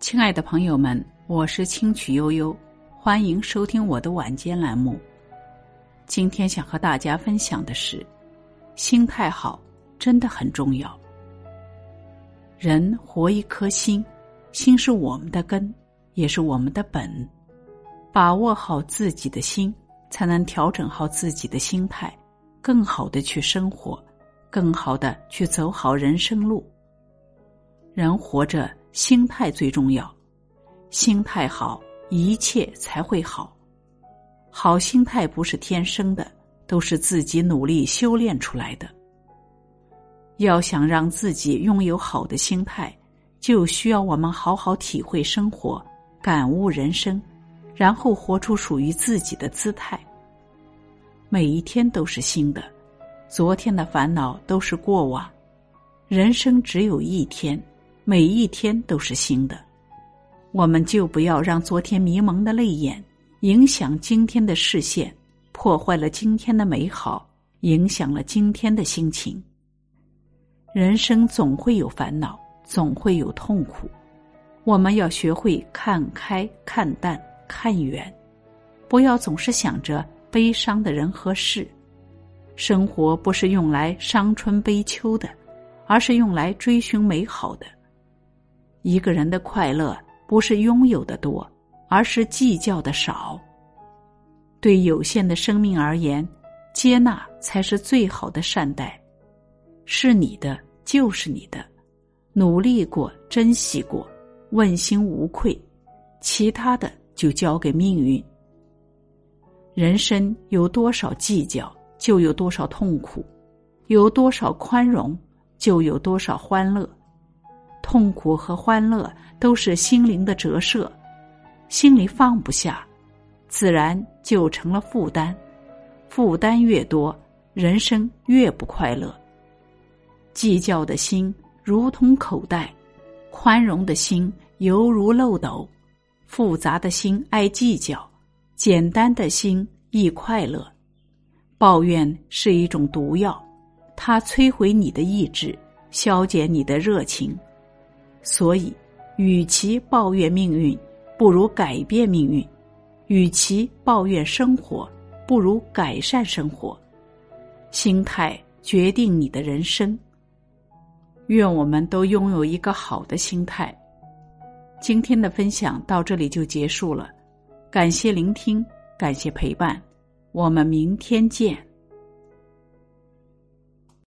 亲爱的朋友们，我是清曲悠悠，欢迎收听我的晚间栏目。今天想和大家分享的是，心态好真的很重要。人活一颗心，心是我们的根，也是我们的本。把握好自己的心，才能调整好自己的心态，更好的去生活，更好的去走好人生路。人活着。心态最重要，心态好，一切才会好。好心态不是天生的，都是自己努力修炼出来的。要想让自己拥有好的心态，就需要我们好好体会生活，感悟人生，然后活出属于自己的姿态。每一天都是新的，昨天的烦恼都是过往，人生只有一天。每一天都是新的，我们就不要让昨天迷蒙的泪眼影响今天的视线，破坏了今天的美好，影响了今天的心情。人生总会有烦恼，总会有痛苦，我们要学会看开、看淡、看远，不要总是想着悲伤的人和事。生活不是用来伤春悲秋的，而是用来追寻美好的。一个人的快乐不是拥有的多，而是计较的少。对有限的生命而言，接纳才是最好的善待。是你的就是你的，努力过，珍惜过，问心无愧，其他的就交给命运。人生有多少计较，就有多少痛苦；有多少宽容，就有多少欢乐。痛苦和欢乐都是心灵的折射，心里放不下，自然就成了负担。负担越多，人生越不快乐。计较的心如同口袋，宽容的心犹如漏斗。复杂的心爱计较，简单的心易快乐。抱怨是一种毒药，它摧毁你的意志，消减你的热情。所以，与其抱怨命运，不如改变命运；与其抱怨生活，不如改善生活。心态决定你的人生。愿我们都拥有一个好的心态。今天的分享到这里就结束了，感谢聆听，感谢陪伴，我们明天见。